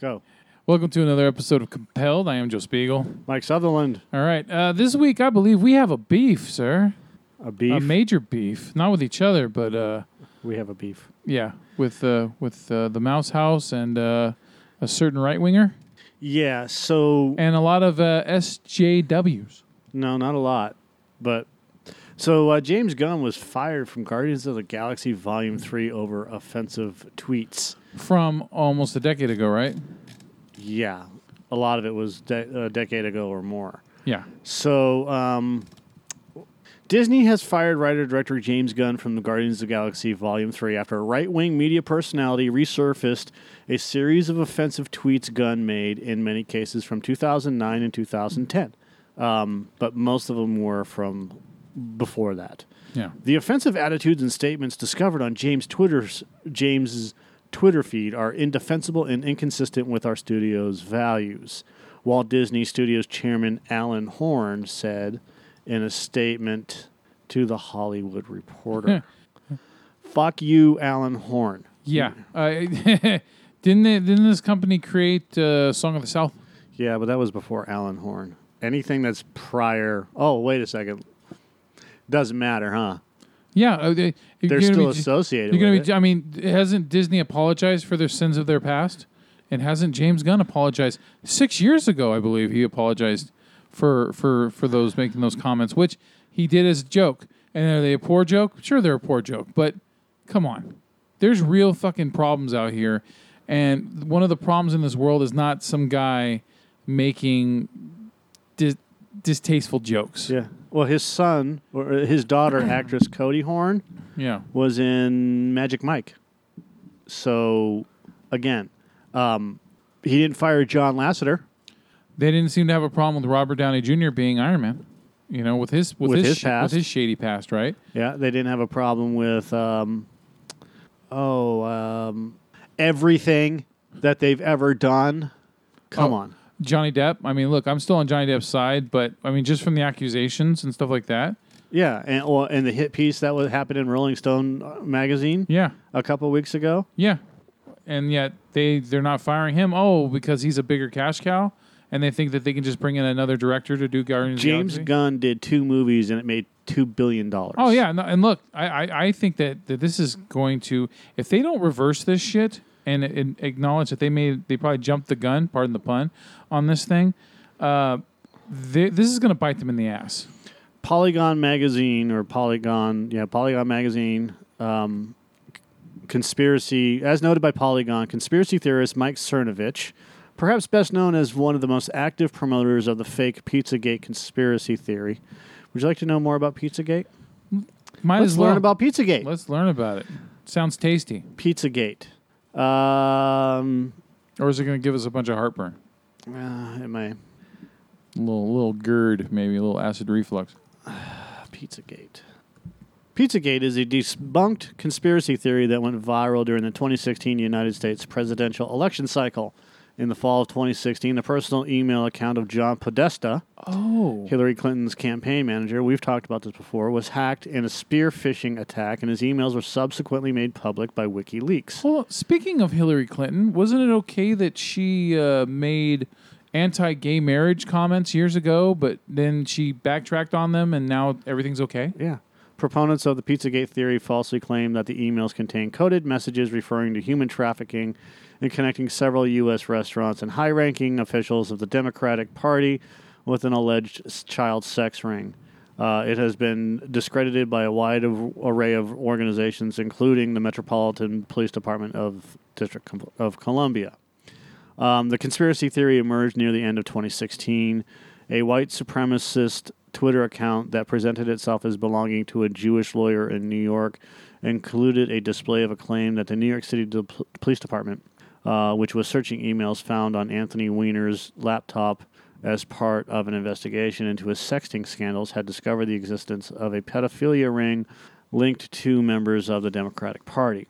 Go. Welcome to another episode of Compelled. I am Joe Spiegel. Mike Sutherland. All right. Uh, this week, I believe we have a beef, sir. A beef. A major beef. Not with each other, but uh, we have a beef. yeah, with uh, with uh, the Mouse House and uh, a certain right winger Yeah. So and a lot of uh, SJWs. no, not a lot, but so uh, James Gunn was fired from Guardians of the Galaxy Volume Three over offensive tweets. From almost a decade ago, right? Yeah, a lot of it was de- a decade ago or more. Yeah. So, um, Disney has fired writer director James Gunn from the Guardians of the Galaxy Volume 3 after a right wing media personality resurfaced a series of offensive tweets Gunn made, in many cases from 2009 and 2010. Um, but most of them were from before that. Yeah. The offensive attitudes and statements discovered on James Twitter's James's Twitter feed are indefensible and inconsistent with our studio's values. Walt Disney Studios chairman Alan Horn said in a statement to the Hollywood Reporter, "Fuck you, Alan Horn." Yeah. Uh, didn't they, didn't this company create uh, Song of the South? Yeah, but that was before Alan Horn. Anything that's prior. Oh, wait a second. Doesn't matter, huh? Yeah. Uh, they, They're still be- associated You're gonna be. it. I mean, hasn't Disney apologized for their sins of their past? And hasn't James Gunn apologized six years ago? I believe he apologized for for for those making those comments, which he did as a joke. And are they a poor joke? Sure, they're a poor joke, but come on, there's real fucking problems out here, and one of the problems in this world is not some guy making dis- distasteful jokes. Yeah. Well, his son or uh, his daughter, actress Cody Horn, Yeah. was in Magic Mike. So, again, um, he didn't fire John Lasseter. They didn't seem to have a problem with Robert Downey Jr. being Iron Man. You know, with his with, With his, his past. with his shady past, right? Yeah, they didn't have a problem with um, oh um, everything that they've ever done. Come Oh. on, Johnny Depp. I mean, look, I'm still on Johnny Depp's side, but I mean, just from the accusations and stuff like that. yeah, and well, and the hit piece that was happened in Rolling Stone uh, magazine Yeah, a couple of weeks ago. yeah, and yet they they're not firing him. Oh, because he's a bigger cash cow, and they think that they can just bring in another director to do Guardians. of the James Gunn did two movies and it made two billion dollars. Oh yeah, no, and look, I, I I think that that this is going to if they don't reverse this shit and, and acknowledge that they made they probably jumped the gun, pardon the pun, on this thing. Uh, they, this is going to bite them in the ass. Polygon magazine or Polygon, yeah, Polygon magazine. Um, conspiracy, as noted by Polygon, conspiracy theorist Mike Cernovich, perhaps best known as one of the most active promoters of the fake Pizzagate conspiracy theory. Would you like to know more about Pizzagate? Might Let's as well. learn about Pizzagate. Let's learn about it. Sounds tasty. Pizzagate. Um, Or is it going to give us a bunch of heartburn? uh, it may. A little little GERD, maybe a little acid reflux. Pizzagate. Pizzagate is a debunked conspiracy theory that went viral during the 2016 United States presidential election cycle. In the fall of 2016, the personal email account of John Podesta, Oh. Hillary Clinton's campaign manager, we've talked about this before, was hacked in a spear phishing attack, and his emails were subsequently made public by WikiLeaks. Well, speaking of Hillary Clinton, wasn't it okay that she uh, made anti-gay marriage comments years ago, but then she backtracked on them, and now everything's okay? Yeah. Proponents of the Pizzagate theory falsely claim that the emails contain coded messages referring to human trafficking and connecting several U.S. restaurants and high ranking officials of the Democratic Party with an alleged child sex ring. Uh, it has been discredited by a wide av- array of organizations, including the Metropolitan Police Department of District Com- of Columbia. Um, the conspiracy theory emerged near the end of 2016. A white supremacist Twitter account that presented itself as belonging to a Jewish lawyer in New York included a display of a claim that the New York City De- Police Department, uh, which was searching emails found on Anthony Weiner's laptop as part of an investigation into his sexting scandals, had discovered the existence of a pedophilia ring linked to members of the Democratic Party.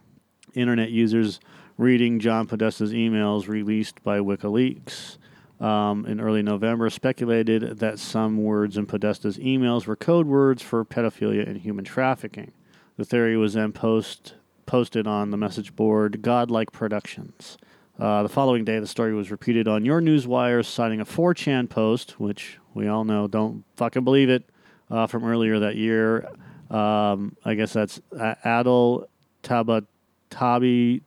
Internet users reading John Podesta's emails released by WikiLeaks um, in early November speculated that some words in Podesta's emails were code words for pedophilia and human trafficking. The theory was then post, posted on the message board Godlike Productions. Uh, the following day, the story was repeated on YourNewsWire, citing a 4chan post, which we all know, don't fucking believe it, uh, from earlier that year. Um, I guess that's uh, Adel Tabatabi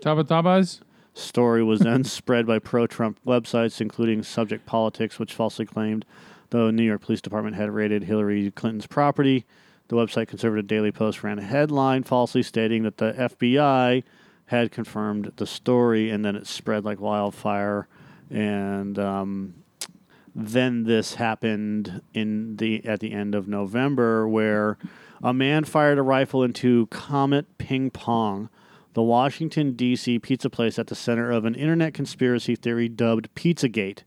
Tabatabas? story was then spread by pro-Trump websites, including Subject Politics, which falsely claimed the New York Police Department had raided Hillary Clinton's property. The website Conservative Daily Post ran a headline falsely stating that the FBI had confirmed the story, and then it spread like wildfire. And um, then this happened in the at the end of November, where a man fired a rifle into Comet Ping Pong, the Washington D.C. pizza place at the center of an internet conspiracy theory dubbed Pizzagate.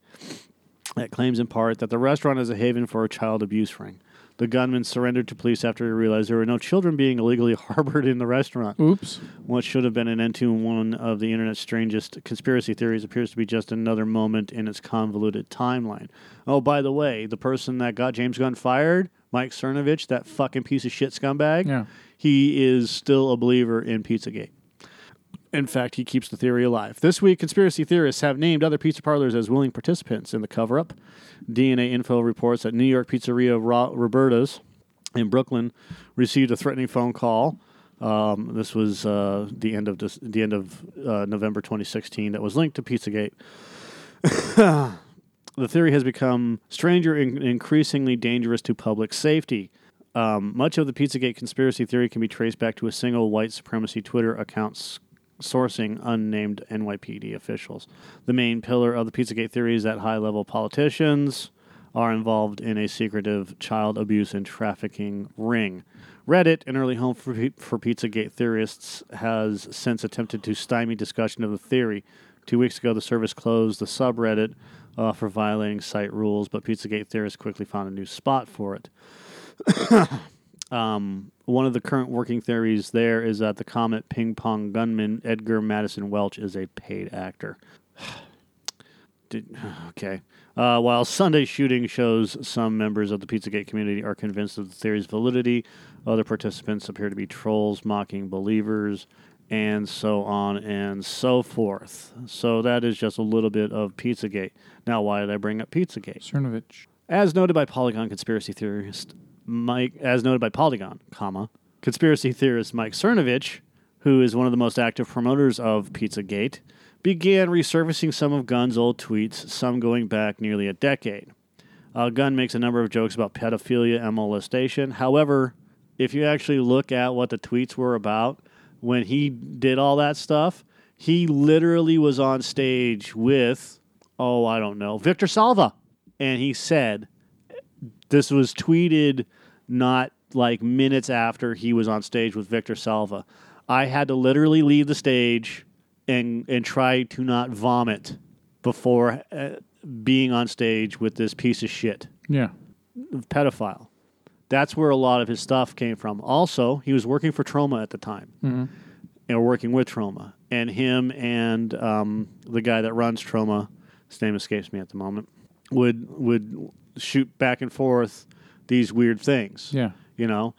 That claims in part that the restaurant is a haven for a child abuse ring. The gunman surrendered to police after he realized there were no children being illegally harbored in the restaurant. Oops. What should have been an end to one of the internet's strangest conspiracy theories appears to be just another moment in its convoluted timeline. Oh, by the way, the person that got James Gunn fired, Mike Cernovich, that fucking piece of shit scumbag, Yeah. he is still a believer in Pizzagate. In fact, he keeps the theory alive. This week, conspiracy theorists have named other pizza parlors as willing participants in the cover up. DNA Info reports that New York pizzeria Ro- Roberta's in Brooklyn received a threatening phone call. Um, this was uh, the end of the end of uh, November 2016. That was linked to Pizzagate. the theory has become stranger and increasingly dangerous to public safety. Um, much of the Pizzagate conspiracy theory can be traced back to a single white supremacy Twitter account sourcing unnamed NYPD officials. The main pillar of the Pizzagate theory is that high level politicians are involved in a secretive child abuse and trafficking ring. Reddit, an early home for, for Pizzagate theorists, has since attempted to stymie discussion of the theory. Two weeks ago, the service closed the subreddit uh, for violating site rules, but Pizzagate theorists quickly found a new spot for it. Um, one of the current working theories there is that the Comet ping pong gunman Edgar Madison Welch is a paid actor. Did, okay. Uh, while Sunday shooting shows some members of the Pizzagate community are convinced of the theory's validity, other participants appear to be trolls mocking believers, and so on and so forth. So that is just a little bit of Pizzagate. Now, why did I bring up Pizzagate? Cernovich. As noted by Polygon conspiracy theorist Mike, as noted by Polygon, comma conspiracy theorist Mike Cernovich, who is one of the most active promoters of Pizzagate, began resurfacing some of Gunn's old tweets, some going back nearly a decade. Uh, Gunn makes a number of jokes about pedophilia and molestation. However, if you actually look at what the tweets were about when he did all that stuff, he literally was on stage with, oh, I don't know, Victor Salva. And he said, this was tweeted not like minutes after he was on stage with Victor Salva. I had to literally leave the stage and and try to not vomit before uh, being on stage with this piece of shit Yeah. pedophile. That's where a lot of his stuff came from. Also, he was working for Troma at the time, and working with Troma, and him and um, the guy that runs Troma, his name escapes me at the moment, would would shoot back and forth these weird things. Yeah. You know,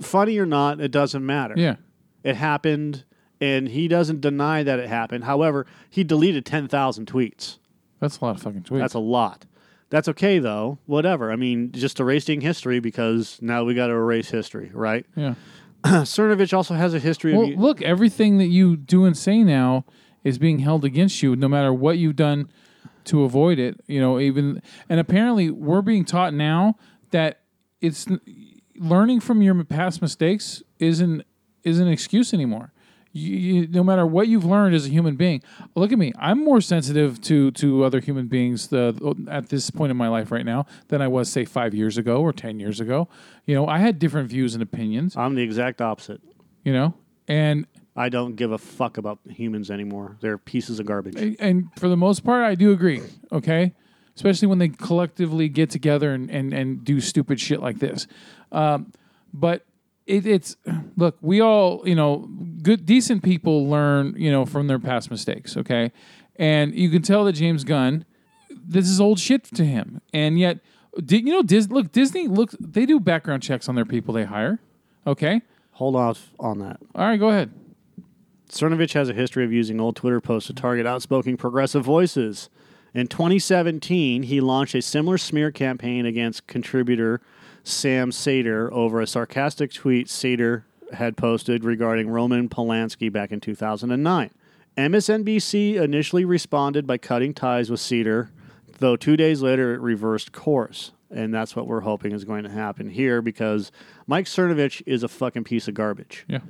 funny or not, it doesn't matter. Yeah. It happened, and he doesn't deny that it happened. However, he deleted ten thousand tweets. That's a lot of fucking tweets. That's a lot. That's okay though. Whatever. I mean, just erasing history because now we got to erase history, right? yeah. Cernovich also has a history Well, of. look, everything that you do and say now is being held against you, no matter what you've done to avoid it. You know, even and apparently we're being taught now that it's learning from your past mistakes isn't isn't an excuse anymore. You, you, no matter what you've learned as a human being, look at me. I'm more sensitive to to other human beings uh, at this point in my life right now than I was, say, five years ago or ten years ago. You know, I had different views and opinions. I'm the exact opposite. You know, and I don't give a fuck about humans anymore. They're pieces of garbage. and for the most part, I do agree. Okay, especially when they collectively get together and and, and do stupid shit like this. Um, but it, it's look, we all you know, good decent people learn you know from their past mistakes. Okay, and you can tell that James Gunn, this is old shit to him, and yet. Did you know Dis- look Disney look they do background checks on their people they hire. Okay? Hold off on that. All right, go ahead. Cernovich has a history of using old Twitter posts to target outspoken progressive voices. In 2017, he launched a similar smear campaign against contributor Sam Seder over a sarcastic tweet Seder had posted regarding Roman Polanski back in 2009. MSNBC initially responded by cutting ties with Seder, though two days later it reversed course. And that's what we're hoping is going to happen here because Mike Cernovich is a fucking piece of garbage. Yeah.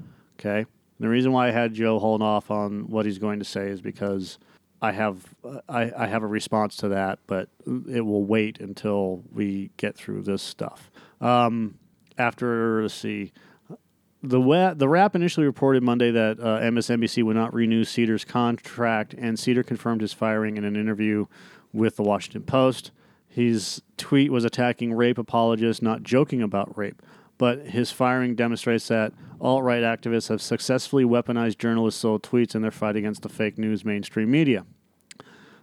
Okay. The reason why I had Joe hold off on what he's going to say is because I have I, I have a response to that, but it will wait until we get through this stuff. Um, after let's see, the wa- the Wrap initially reported Monday that uh, MSNBC would not renew Seder's contract, and Seder confirmed his firing in an interview with the Washington Post. His tweet was attacking rape apologists, not joking about rape but his firing demonstrates that alt right activists have successfully weaponized journalists' sold tweets in their fight against the fake news mainstream media.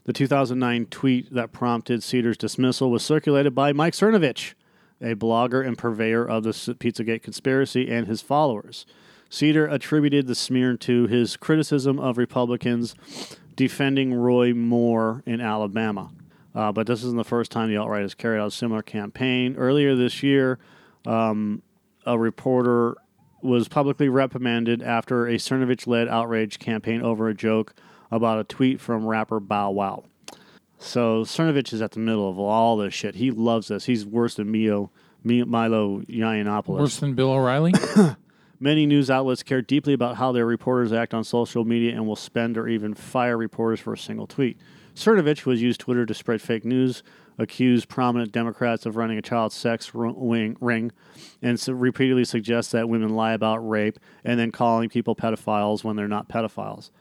The 2009 tweet that prompted Seder's dismissal was circulated by Mike Cernovich, a blogger and purveyor of the Pizzagate conspiracy, and his followers. Seder attributed the smear to his criticism of Republicans defending Roy Moore in Alabama. Uh, but this isn't the first time the alt right has carried out a similar campaign. Earlier this year, um, a reporter was publicly reprimanded after a Cernovich led outrage campaign over a joke about a tweet from rapper Bow Wow. So Cernovich is at the middle of all this shit. He loves this. He's worse than Mio, Milo Yiannopoulos. Worse than Bill O'Reilly. Many news outlets care deeply about how their reporters act on social media and will spend or even fire reporters for a single tweet. Cernovich, who has used Twitter to spread fake news, accused prominent Democrats of running a child sex ring, and repeatedly suggests that women lie about rape, and then calling people pedophiles when they're not pedophiles.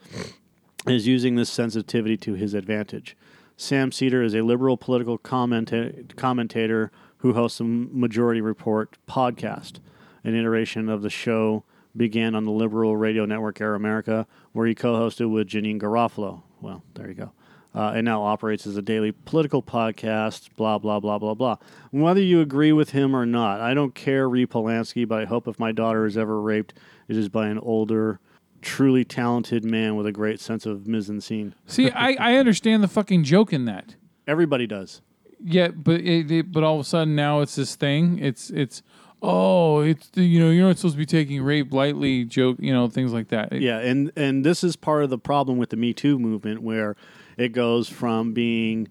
is using this sensitivity to his advantage. Sam Seder is a liberal political commenta- commentator who hosts a Majority Report podcast. An iteration of the show began on the liberal radio network Air America, where he co hosted with Janeane Garofalo. Well, there you go uh, and now operates as a daily political podcast, blah, blah, blah, blah, blah. Whether you agree with him or not, I don't care, Ree Polanski, but I hope if my daughter is ever raped, it is by an older, truly talented man with a great sense of mise en scene. See, I, I understand the fucking joke in that. Everybody does. Yeah, but it, it, but all of a sudden now it's this thing. It's it's oh, it's the, you know you're not supposed to be taking rape lightly. Joke, you know things like that. It, yeah, and and this is part of the problem with the Me Too movement, where it goes from being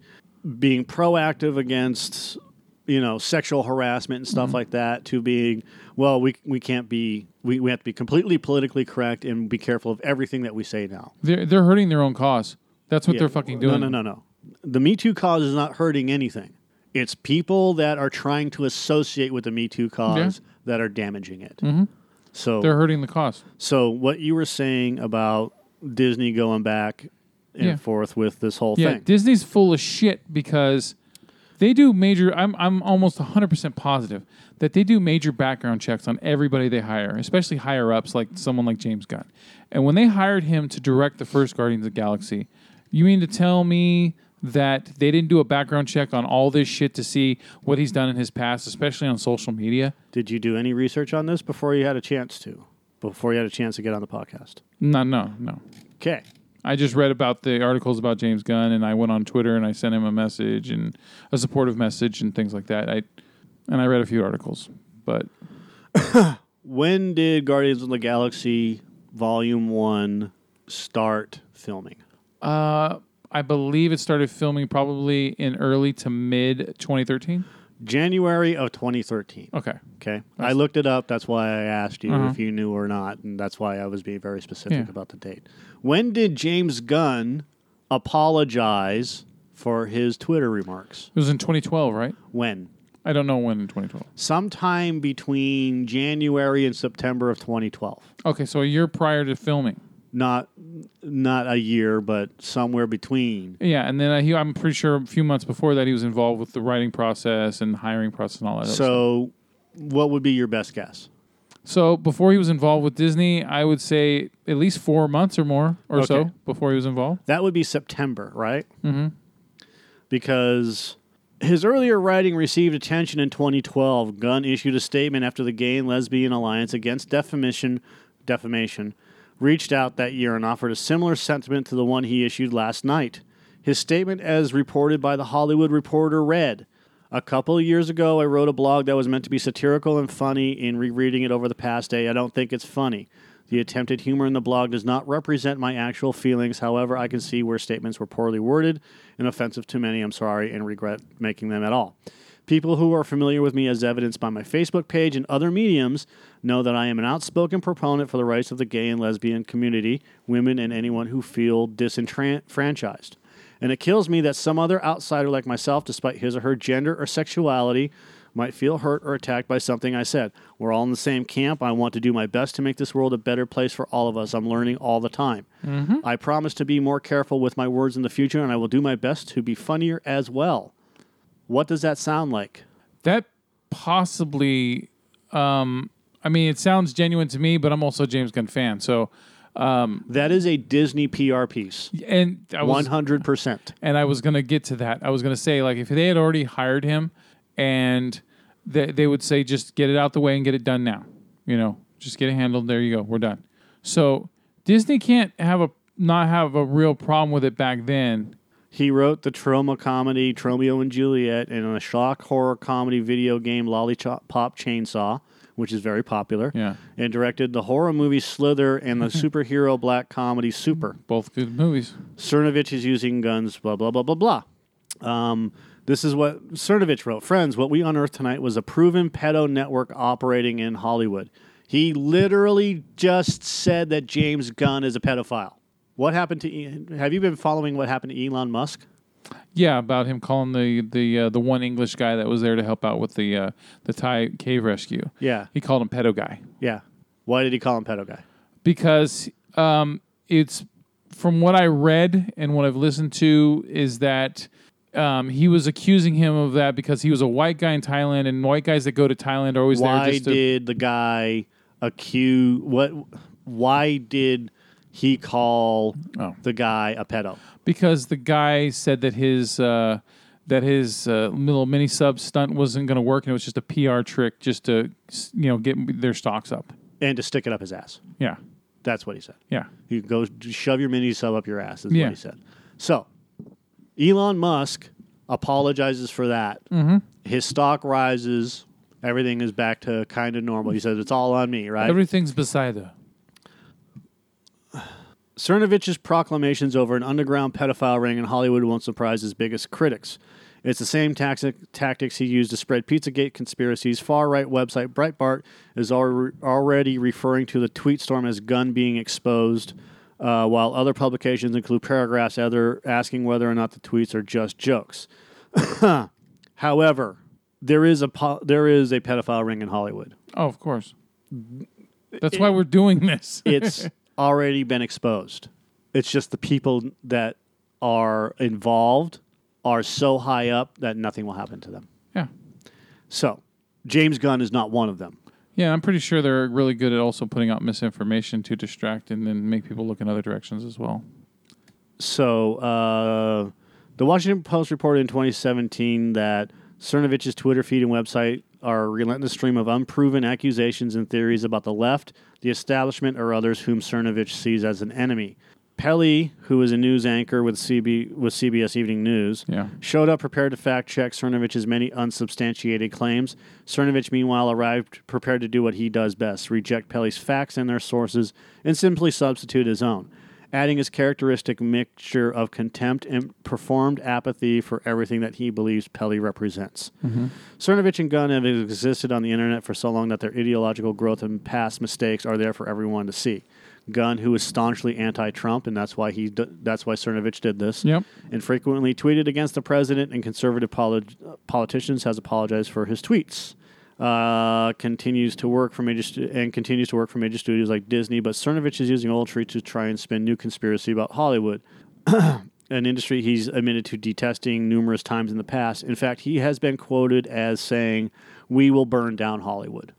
being proactive against you know sexual harassment and stuff mm-hmm. like that to being well we we can't be we, we have to be completely politically correct and be careful of everything that we say now. They're they're hurting their own cause. That's what yeah. they're fucking doing. No, no, no, no. The Me Too cause is not hurting anything. It's people that are trying to associate with the Me Too cause yeah. that are damaging it. Mm-hmm. So they're hurting the cause. So what you were saying about Disney going back and yeah. forth with this whole yeah, thing. Disney's full of shit because they do major. I'm I'm almost 100 percent positive that they do major background checks on everybody they hire, especially higher ups like someone like James Gunn. And when they hired him to direct the first Guardians of the Galaxy, you mean to tell me that they didn't do a background check on all this shit to see what he's done in his past, especially on social media? Did you do any research on this before you had a chance to? Before you had a chance to get on the podcast? No, no, no. Okay. I just read about the articles about James Gunn, and I went on Twitter and I sent him a message and a supportive message and things like that. I and I read a few articles, but when did Guardians of the Galaxy Volume One start filming? Uh, I believe it started filming probably in early to mid 2013. January of 2013. Okay. Okay. I looked it up. That's why I asked you uh-huh. if you knew or not, and that's why I was being very specific yeah. about the date. When did James Gunn apologize for his Twitter remarks? It was in 2012, right? When? I don't know when in 2012. Sometime between January and September of 2012. Okay, so a year prior to filming not not a year, but somewhere between. Yeah, and then he, I'm pretty sure a few months before that he was involved with the writing process and hiring process and all that. So, what would be your best guess? So before he was involved with Disney, I would say at least four months or more or okay. so before he was involved. That would be September, right? Mm-hmm. Because his earlier writing received attention in 2012. Gunn issued a statement after the Gay and Lesbian Alliance Against Defamation, defamation reached out that year and offered a similar sentiment to the one he issued last night. His statement, as reported by The Hollywood Reporter, read A couple of years ago, I wrote a blog that was meant to be satirical and funny. In rereading it over the past day, I don't think it's funny. The attempted humor in the blog does not represent my actual feelings. However, I can see where statements were poorly worded and offensive to many. I'm sorry and regret making them at all. People who are familiar with me, as evidenced by my Facebook page and other mediums, know that I am an outspoken proponent for the rights of the gay and lesbian community, women, and anyone who feel disenfranchised. And it kills me that some other outsider like myself, despite his or her gender or sexuality, might feel hurt or attacked by something I said. We're all in the same camp. I want to do my best to make this world a better place for all of us. I'm learning all the time. Mm-hmm. I promise to be more careful with my words in the future, and I will do my best to be funnier as well. What does that sound like? That possibly, um, I mean, it sounds genuine to me, but I'm also a James Gunn fan. So, That is a Disney PR piece. and I was, 100%. and I was gonna get to that. I was gonna say like if they had already hired him, and they they would say just get it out the way and get it done now. You know, just get it handled. There you go. We're done. So Disney can't have a not have a real problem with it back then. He wrote the Troma comedy Tromeo and Juliet and a shock horror comedy video game Lollipop Chainsaw, which is very popular. Yeah. And directed the horror movie Slither and the superhero black comedy Super. Both good movies. Cernovich is using Gunn's, blah, blah, blah, blah, blah. Um, this is what Cernovich wrote. Friends, what we unearthed tonight was a proven pedo network operating in Hollywood. He literally just said that James Gunn is a pedophile. What happened to? Have you been following what happened to Elon Musk? Yeah, about him calling the the uh, the one English guy that was there to help out with the uh, the Thai cave rescue. Yeah, He called him pedo guy yeah. Why did he call him pedo guy? because um, it's from what I read and what I've listened to is that um, he was accusing him of that because he was a white guy in Thailand and white guys that go to Thailand are always there Why just to did the guy accuse what? Why did he call Oh. the guy a pedo? because the guy said that his uh, that his uh, little mini sub stunt wasn't going to work and it was just a PR trick just to you know get their stocks up. And to stick it up his ass. Yeah, That's what he said. yeah, You go shove your mini sub up your ass, is Yeah. what he said. So, Elon Musk apologizes for that. Mm-hmm. His stock rises. Everything is back to kind of normal. He says, It's all on me, right? everything's beside her. Cernovich's proclamations over an underground pedophile ring in Hollywood won't surprise his biggest critics. It's the same tactic, tactics he used to spread Pizzagate conspiracies. Far right website Breitbart is al- already referring to the tweet storm as Gunn being exposed, uh, while other publications include paragraphs other asking whether or not the tweets are just jokes. However, there is a po- there is a pedophile ring in Hollywood. Oh, of course. That's why we're doing this. it's already been exposed. It's just the people that are involved are so high up that nothing will happen to them. yeah, So, James Gunn is not one of them. yeah. I'm pretty sure they're really good at also putting out misinformation to distract and then make people look in other directions as well. So, uh, the Washington Post reported in 2017 that Cernovich's Twitter feed and website are a relentless stream of unproven accusations and theories about the left, the establishment, or others whom Cernovich sees as an enemy. Pelley, who is a news anchor with, CB, with CBS Evening News, Yeah. showed up prepared to fact check Cernovich's many unsubstantiated claims. Cernovich, meanwhile, arrived prepared to do what he does best reject Pelley's facts and their sources and simply substitute his own, adding his characteristic mixture of contempt and performed apathy for everything that he believes Pelley represents. Mm-hmm. Cernovich and Gunn have existed on the internet for so long that their ideological growth and past mistakes are there for everyone to see. Gunn, who is staunchly anti-Trump, and that's why he d- that's why Cernovich did this Yep. and frequently tweeted against the president and conservative poli- uh, politicians, has apologized for his tweets. Uh, continues to work for major stu- and continues to work for major studios like Disney, but Cernovich is using tricks to try and spin new conspiracy about Hollywood, an industry he's admitted to detesting numerous times in the past. In fact, he has been quoted as saying, "We will burn down Hollywood."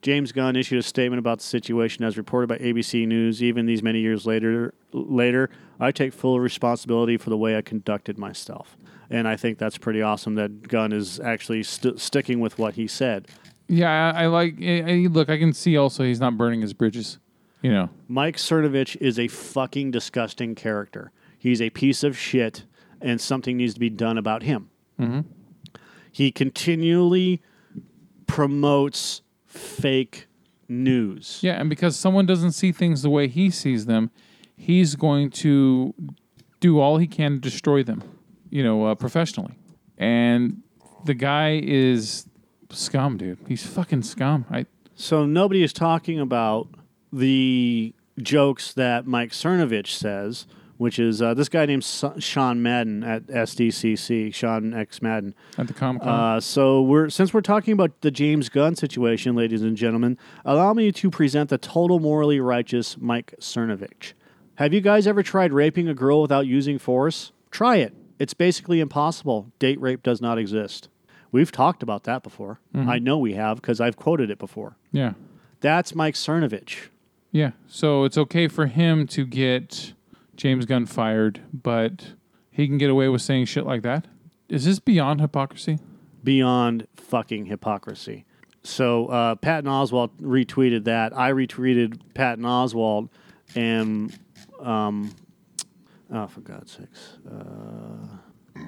James Gunn issued a statement about the situation as reported by ABC News. Even these many years later, later, I take full responsibility for the way I conducted myself, and I think that's pretty awesome that Gunn is actually st- sticking with what he said. Yeah, I, I like. I, look, I can see also he's not burning his bridges. You know, Mike Cernovich is a fucking disgusting character. He's a piece of shit, and something needs to be done about him. Mm-hmm. He continually promotes fake news. yeah, and because someone doesn't see things the way he sees them, he's going to do all he can to destroy them. You know, uh, professionally, and the guy is scum, dude. He's fucking scum. I So nobody is talking about the jokes that Mike Cernovich says, which is uh, this guy named Sean Madden at SDCC, Sean X Madden. at the Comic Con. Uh, so we're since we're talking about the James Gunn situation, ladies and gentlemen, allow me to present the total morally righteous Mike Cernovich. Have you guys ever tried raping a girl without using force? Try it. It's basically impossible. Date rape does not exist. We've talked about that before. I know we have because I've quoted it before. yeah. That's Mike Cernovich. Yeah, so it's okay for him to get James Gunn fired, but he can get away with saying shit like that. Is this beyond hypocrisy? beyond fucking hypocrisy. So uh, Patton Oswalt retweeted that. I retweeted Patton Oswalt, and um, oh, for God's sakes, uh,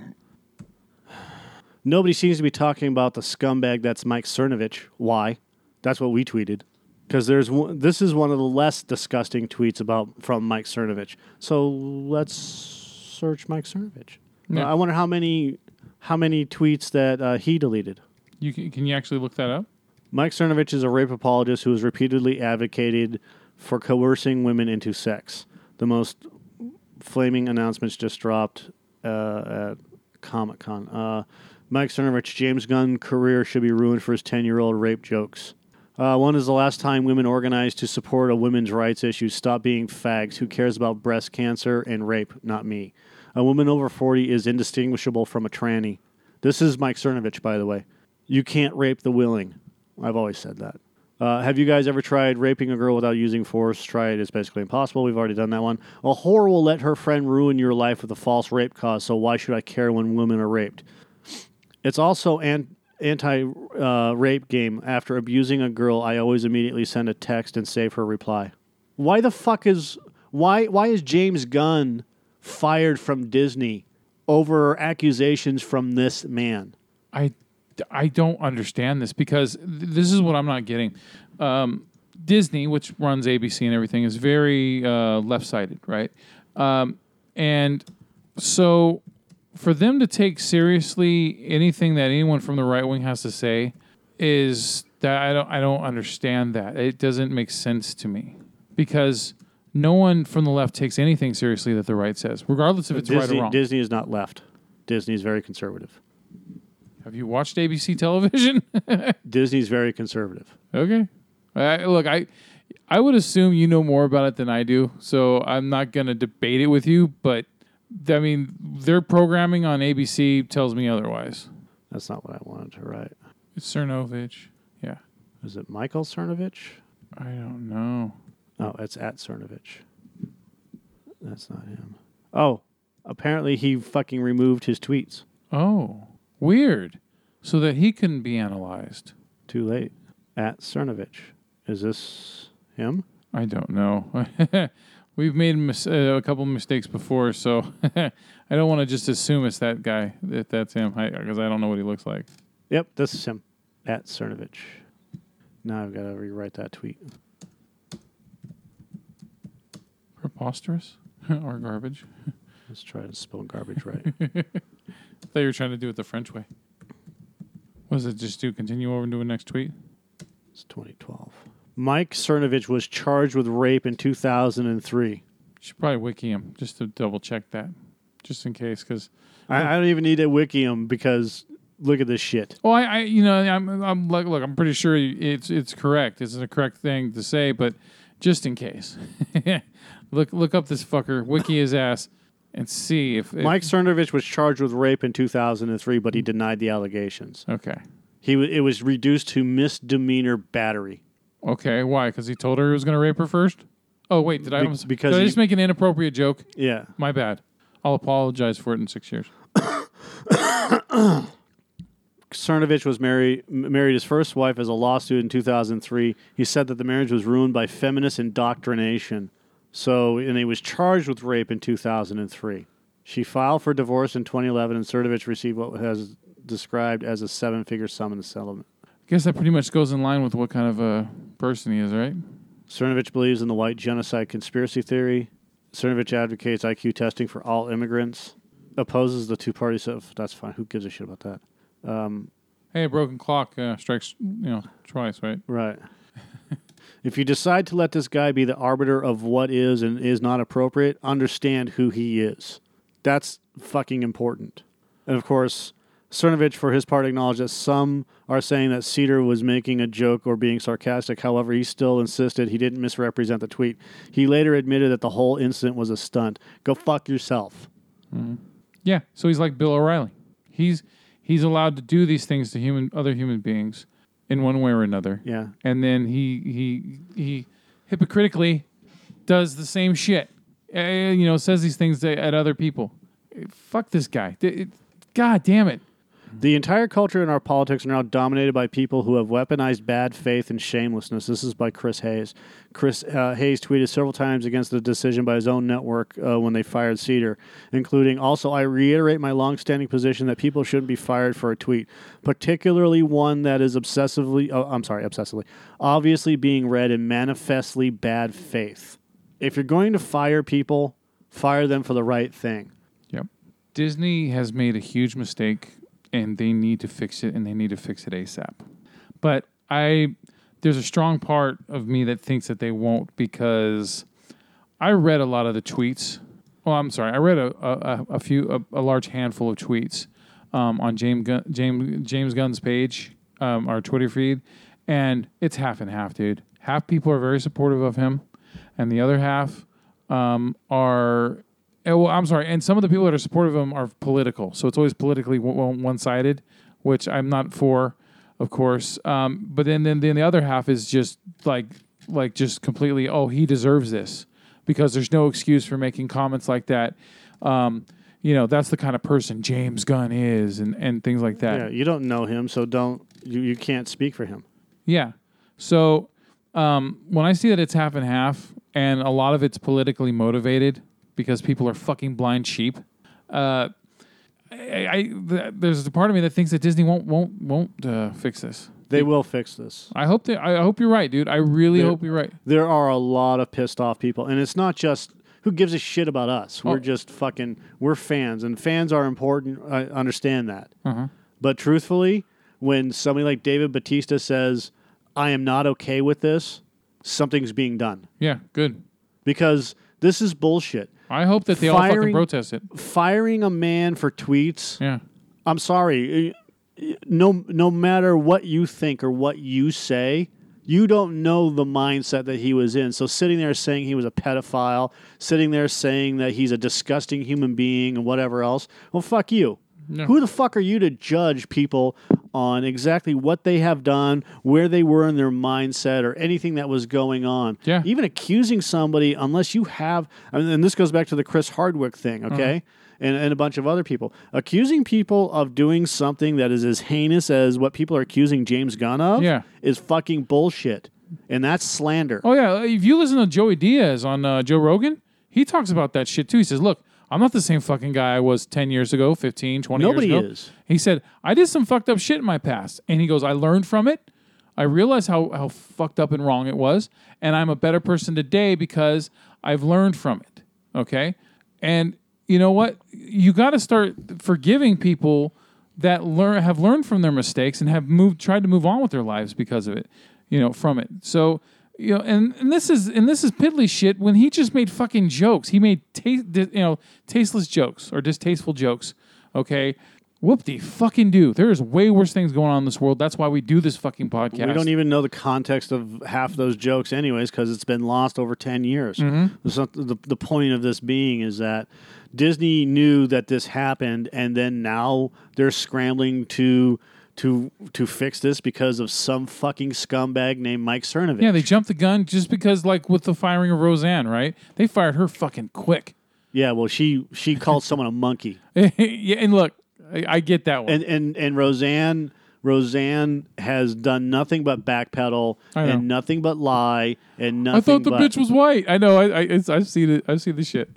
nobody seems to be talking about the scumbag that's Mike Cernovich. Why? That's what we tweeted. Because there's one, this is one of the less disgusting tweets about from Mike Cernovich. So let's search Mike Cernovich. Yeah. I wonder how many how many tweets that uh, he deleted. You can, can you actually look that up? Mike Cernovich is a rape apologist who has repeatedly advocated for coercing women into sex. The most flaming announcements just dropped uh, at Comic Con. Uh, Mike Cernovich, James Gunn career should be ruined for his 10 year old rape jokes. Uh, one is the last time women organized to support a women's rights issue. Stop being fags. Who cares about breast cancer and rape? Not me. A woman over 40 is indistinguishable from a tranny. This is Mike Cernovich, by the way. You can't rape the willing. I've always said that. Uh, have you guys ever tried raping a girl without using force? Try it. It's basically impossible. We've already done that one. A whore will let her friend ruin your life with a false rape cause, so why should I care when women are raped? It's also an anti uh, rape game. After abusing a girl, I always immediately send a text and save her reply. Why the fuck is why why is James Gunn fired from Disney over accusations from this man? I, I don't understand this because th- this is what I'm not getting. Um, Disney, which runs ABC and everything, is very uh, left sided, right? Um, and so for them to take seriously anything that anyone from the right wing has to say is that I don't I don't understand that. It doesn't make sense to me because no one from the left takes anything seriously that the right says, regardless if it's right Disney, or wrong. Disney is not left. Disney is very conservative. Have you watched ABC television? Disney's very conservative. Okay. I, look, I I would assume you know more about it than I do, so I'm not going to debate it with you. But I mean, their programming on ABC tells me otherwise. That's not what I wanted to write. It's Cernovich. Yeah. Is it Michael Cernovich? I don't know. Oh, it's at Cernovich. That's not him. Oh, apparently he fucking removed his tweets. Oh, weird. So that he couldn't be analyzed. Too late. At Cernovich. Is this him? I don't know. We've made mis- uh, a couple mistakes before, so I don't want to just assume it's that guy. That that's him, because I, don't know what he looks like. Yep, this is him. At Cernovich. Now I've got to rewrite that tweet. Preposterous or garbage. Let's try to spell garbage right. I thought you were trying to do it the French way. Was it just to continue over and do a next tweet? It's 2012. Mike Cernovich was charged with rape in 2003. You should probably wiki him just to double check that, just in case. Because I, I don't even need to wiki him because look at this shit. oh, I, I, you know, I'm, I'm like, look, I'm pretty sure it's it's correct. It's a correct thing to say, but just in case, look look up this fucker, wiki his ass, and see if, if Mike Cernovich was charged with rape in 2003, but he denied the allegations. Okay, He it was reduced to misdemeanor battery. Okay, why? Because he told her he was going to rape her first. Oh wait, did I Be- almost, because did I he- just make an inappropriate joke? Yeah. My bad. I'll apologize for it in six years. Cernovich was married married his first wife as a law student in 2003. He said that the marriage was ruined by feminist indoctrination. So, and he was charged with rape in 2003. She filed for divorce in 2011, and Cernovich received what was described as a seven-figure sum in the settlement. Guess that pretty much goes in line with what kind of a person he is, right? Cernovich believes in the white genocide conspiracy theory. Cernovich advocates IQ testing for all immigrants. Opposes the two parties of that's fine. Who gives a shit about that? Um, Hey, a broken clock uh, strikes, you know, twice, right? right. if you decide to let this guy be the arbiter of what is and is not appropriate, understand who he is. That's fucking important. And of course, Cernovich, for his part, acknowledged that some are saying that Seder was making a joke or being sarcastic. However, he still insisted he didn't misrepresent the tweet. He later admitted that the whole incident was a stunt. Go fuck yourself. Yeah. So he's like Bill O'Reilly. He's he's allowed to do these things to human other human beings in one way or another. Yeah. and then he he he hypocritically does the same shit. Uh, you know, says these things to, at other people. Uh, Fuck this guy. D- it- God damn it. The entire culture and our politics are now dominated by people who have weaponized bad faith and shamelessness. This is by Chris Hayes. Chris uh, Hayes tweeted several times against the decision by his own network uh, when they fired Seder, including also, I reiterate my longstanding position that people shouldn't be fired for a tweet, particularly one that is obsessively, oh, I'm sorry, obsessively, obviously being read in manifestly bad faith. If you're going to fire people, fire them for the right thing. Yep. Disney has made a huge mistake and they need to fix it and they need to fix it ASAP. But I there's a strong part of me that thinks that they won't because I read a lot of the tweets. Well, I'm sorry, I read a a, a few a, a large handful of tweets um, on James Gunn, James James Gunn's page, um, our Twitter feed, and it's half and half, dude. Half people are very supportive of him, and the other half um, are well, I'm sorry, and some of the people that are supportive of him are political, so it's always politically one sided, which I'm not for, of course. Um, but then, then, then the other half is just like, like just completely, oh, he deserves this because there's no excuse for making comments like that. Um, you know, that's the kind of person James Gunn is, and and things like that. Yeah, you don't know him, so don't, you, you can't speak for him. Yeah. So um, when I see that it's half and half, and a lot of it's politically motivated because people are fucking blind sheep, uh, I, I th- there's a part of me that thinks that Disney won't won't won't uh, fix this. They will fix this. I hope that I hope you're right, dude. I really They're- hope you're right. There are a lot of pissed off people, and it's not just who gives a shit about us. We're Oh. just fucking. We're fans, and fans are important. I understand that. Uh-huh. But truthfully, when somebody like David Bautista says, "I am not okay with this," something's being done Yeah, good. because this is bullshit. I hope that they all fucking Firing- protest it. Firing a man for tweets. Yeah. I'm sorry. eh, No, no matter what you think or what you say, you don't know the mindset that he was in. So sitting there saying he was a pedophile, sitting there saying that he's a disgusting human being and whatever else, well, fuck you. Who the fuck are you to judge people on exactly what they have done, where they were in their mindset, or anything that was going on? Yeah. Even accusing somebody, unless you have, and this goes back to the Chris Hardwick thing, Uh-huh. okay? And, and a bunch of other people. Accusing people of doing something that is as heinous as what people are accusing James Gunn of Yeah. is fucking bullshit. And that's slander. Oh yeah, if you listen to Joey Diaz on uh, Joe Rogan, he talks about that shit too. He says, "Look, I'm not the same fucking guy I was 10 years ago, 15, 20 Nobody years ago." is. He said, "I did some fucked up shit in my past." And he goes, "I learned from it. I realized how how fucked up and wrong it was, and I'm a better person today because I've learned from it." Okay? And you know what? You got to start forgiving people that learn have learned from their mistakes and have moved tried to move on with their lives because of it, you know, from it. So, you know, and, and this is and this is piddly shit when he just made fucking jokes. He made ta- di- you know, tasteless jokes or distasteful jokes, okay? Whoop de fucking do. There's way worse things going on in this world. That's why we do this fucking podcast. We don't even know the context of half those jokes, anyways, because it's been lost over 10 years. Mm-hmm. So the, the point of this being is that Disney knew that this happened, and then now they're scrambling to. To, to fix this because of some fucking scumbag named Mike Cernovich. yeah, they jumped the gun just because, like with the firing of Roseanne, right? They fired her fucking quick. Yeah, well, she she called someone a monkey, yeah, and look, I, I get that one. and and and Roseanne Roseanne has done nothing but backpedal and nothing but lie and nothing. I thought the but, bitch was white. I know. I, I it's, I've seen it. I've seen the shit.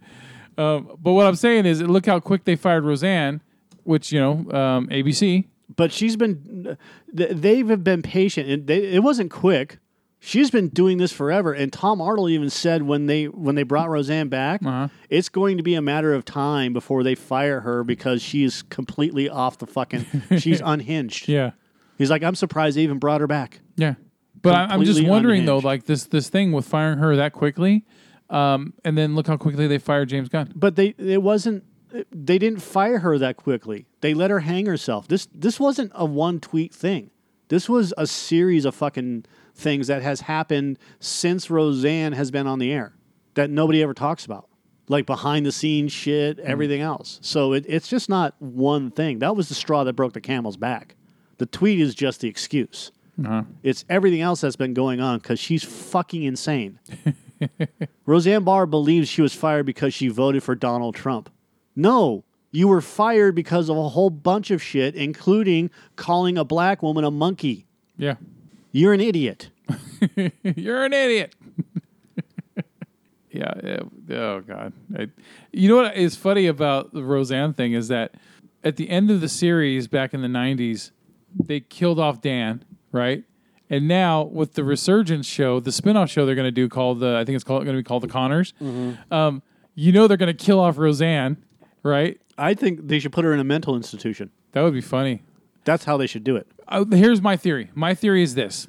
Um, but what I'm saying is, look how quick they fired Roseanne, which you know, um, ABC. But she's been. They've been patient. and they, it wasn't quick. She's been doing this forever. And Tom Arnold even said when they when they brought Roseanne back, Uh-huh. it's going to be a matter of time before they fire her because she's completely off the fucking. she's unhinged. Yeah. He's like, I'm surprised they even brought her back. Yeah, but I, I'm just Completely wondering though, like this this thing with firing her that quickly, um, and then look how quickly they fired James Gunn. But they it wasn't they didn't fire her that quickly. They let her hang herself. This this wasn't a one tweet thing. This was a series of fucking things that has happened since Roseanne has been on the air that nobody ever talks about. Like behind the scenes shit, everything else. So it, it's just not one thing. That was the straw that broke the camel's back. The tweet is just the excuse. Uh-huh. It's everything else that's been going on because she's fucking insane. Roseanne Barr believes she was fired because she voted for Donald Trump. No, you were fired because of a whole bunch of shit, including calling a black woman a monkey. Yeah, You're an idiot. you're an idiot. yeah. Oh God. I, you know what is funny about the Roseanne thing is that at the end of the series back in the '90s, they killed off Dan, right? And now with the resurgence show, the spin-off show they're going to do called the I think it's called going to be called the Connors. Um, you know they're going to kill off Roseanne, right? I think they should put her in a mental institution. That would be funny. That's how they should do it. uh, here's my theory. My theory is this.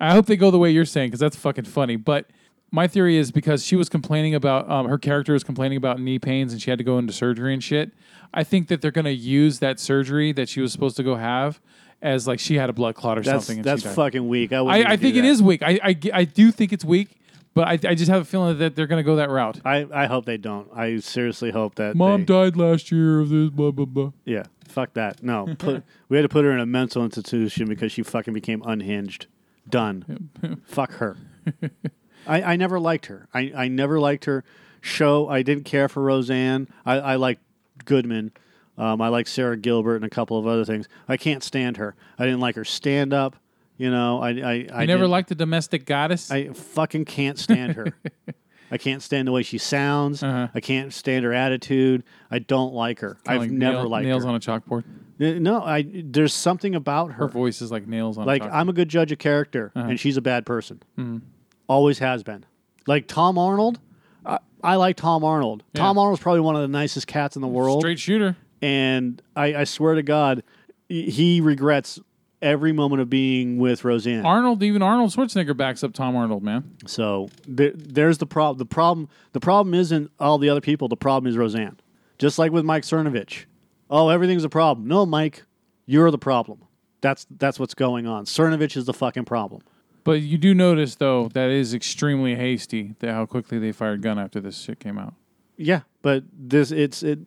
I hope they go the way you're saying because that's fucking funny. But my theory is because she was complaining about um, her character was complaining about knee pains and she had to go into surgery and shit. I think that they're gonna use that surgery that she was supposed to go have as like she had a blood clot or That's something. And that's fucking weak. I, I, I think do it that. is weak. I, I, I do think it's weak, but I, I just have a feeling that they're gonna go that route. I, I hope they don't. I seriously hope that Mom they- died last year of this. Blah blah blah. Yeah, fuck that. No, put, we had to put her in a mental institution because she fucking became unhinged. Done. fuck her. I, I never liked her. I, I never liked her show. I didn't care for Roseanne. I, I liked Goodman. Um, I like Sara Gilbert and a couple of other things. I can't stand her. I didn't like her stand up. You know, I I, I I never liked the domestic goddess. I fucking can't stand her. I can't stand the way she sounds. Uh-huh. I can't stand her attitude. I don't like her. Kinda I've like never nail- liked nails her. on a chalkboard. No, I there's something about Her her. voice is like nails on Like a chalkboard. I'm a good judge of character, Uh-huh. and she's a bad person. Mm-hmm. Always has been. Like Tom Arnold, I, I like Tom Arnold. Yeah. Tom Arnold's probably one of the nicest cats in the world, Straight shooter. and I, I swear to God, he regrets every moment of being with Roseanne. Arnold, even Arnold Schwarzenegger backs up Tom Arnold, man. So there, there's the problem. The problem. The problem isn't all the other people. The problem is Roseanne. Just like with Mike Cernovich. Oh, everything's a problem. No, Mike, you're the problem. That's that's what's going on. Cernovich is the fucking problem. But you do notice, though, that is extremely hasty that how quickly they fired Gunn after this shit came out. Yeah, but this it's it.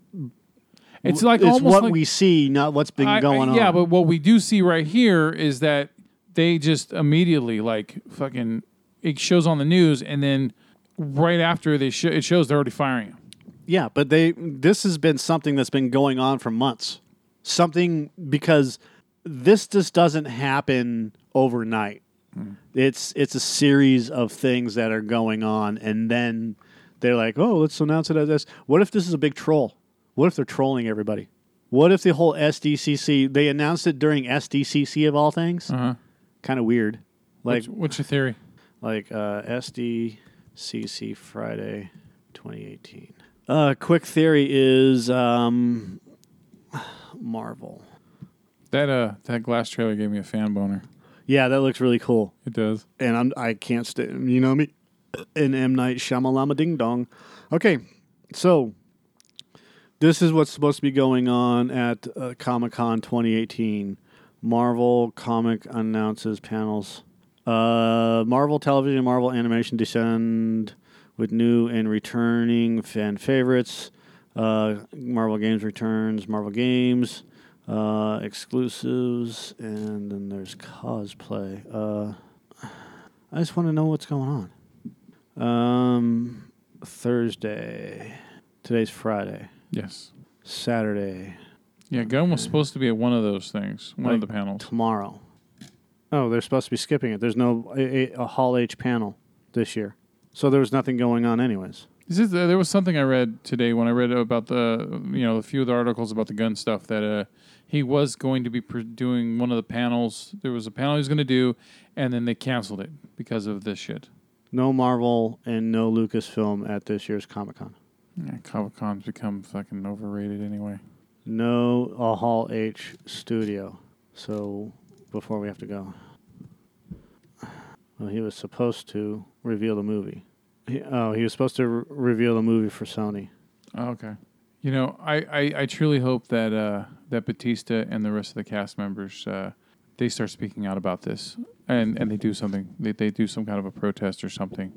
It's like it's almost what like, we see, not what's been I- I- going on. Yeah, but what we do see right here is that they just immediately like fucking it shows on the news, and then right after they show it shows they're already firing him. Yeah, but they this has been something that's been going on for months. Something because this just doesn't happen overnight. Hmm. It's it's a series of things that are going on and then they're like, "Oh, let's announce it as this." What if this is a big troll? What if they're trolling everybody? What if the whole SDCC they announced it during SDCC of all things? Uh huh. Kind of weird. Like What's, what's your theory? like uh, SDCC Friday 2018. Uh, quick theory is um, Marvel. That uh that glass trailer gave me a fan boner. Yeah, that looks really cool. It does. And I'm I can't stand you know me, in M Night Shyamalama Ding Dong. Okay, so this is what's supposed to be going on at uh, Comic Con 2018. Marvel comic announces panels. Uh, Marvel Television, and Marvel Animation descend with new and returning fan favorites. Uh, Marvel Games returns. Marvel Games uh, exclusives, and then there's cosplay. Uh, I just want to know what's going on. Um, Thursday. Today's Friday. Yes. Saturday. Yeah, Gunn was supposed to be at one of those things, one of the panels. tomorrow. Oh, they're supposed to be skipping it. There's no a, a, a Hall H panel this year, so there was nothing going on anyways. This is, uh, there was something I read today when I read about the you know a few of the articles about the Gunn stuff that uh, he was going to be pr- doing one of the panels. There was a panel he was going to do, and then they canceled it because of this shit. No Marvel and no Lucasfilm at this year's Comic Con. Yeah, Comic Con's become fucking overrated anyway. No a Hall H studio. So before we have to go, well, he was supposed to reveal the movie. He, oh, he was supposed to re- reveal the movie for Sony. Oh, okay. You know, I, I, I truly hope that uh, that Batista and the rest of the cast members uh, they start speaking out about this and, and they do something. They, they do some kind of a protest or something.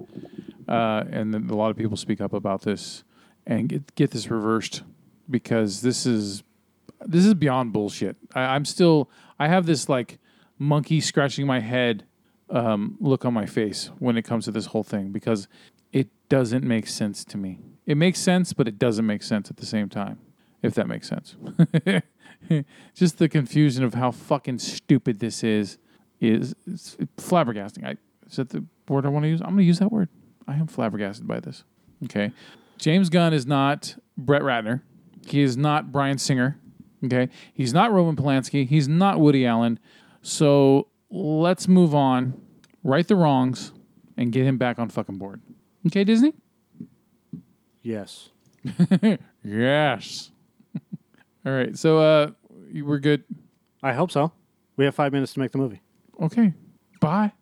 Uh, and then a lot of people speak up about this and get get this reversed because this is this is beyond bullshit. I, I'm still I have this like monkey scratching my head um, look on my face when it comes to this whole thing because it doesn't make sense to me. It makes sense, but it doesn't make sense at the same time. If that makes sense. Just the confusion of how fucking stupid this is is flabbergasting. I is that the word I want to use? I'm going to use that word. I am flabbergasted by this. Okay, James Gunn is not Brett Ratner. He is not Bryan Singer. Okay, he's not Roman Polanski. He's not Woody Allen. So let's move on, right the wrongs, and get him back on fucking board. Okay, Disney. Yes. Yes. All right. So uh, we're good. I hope so. We have five minutes to make the movie. Okay. Bye.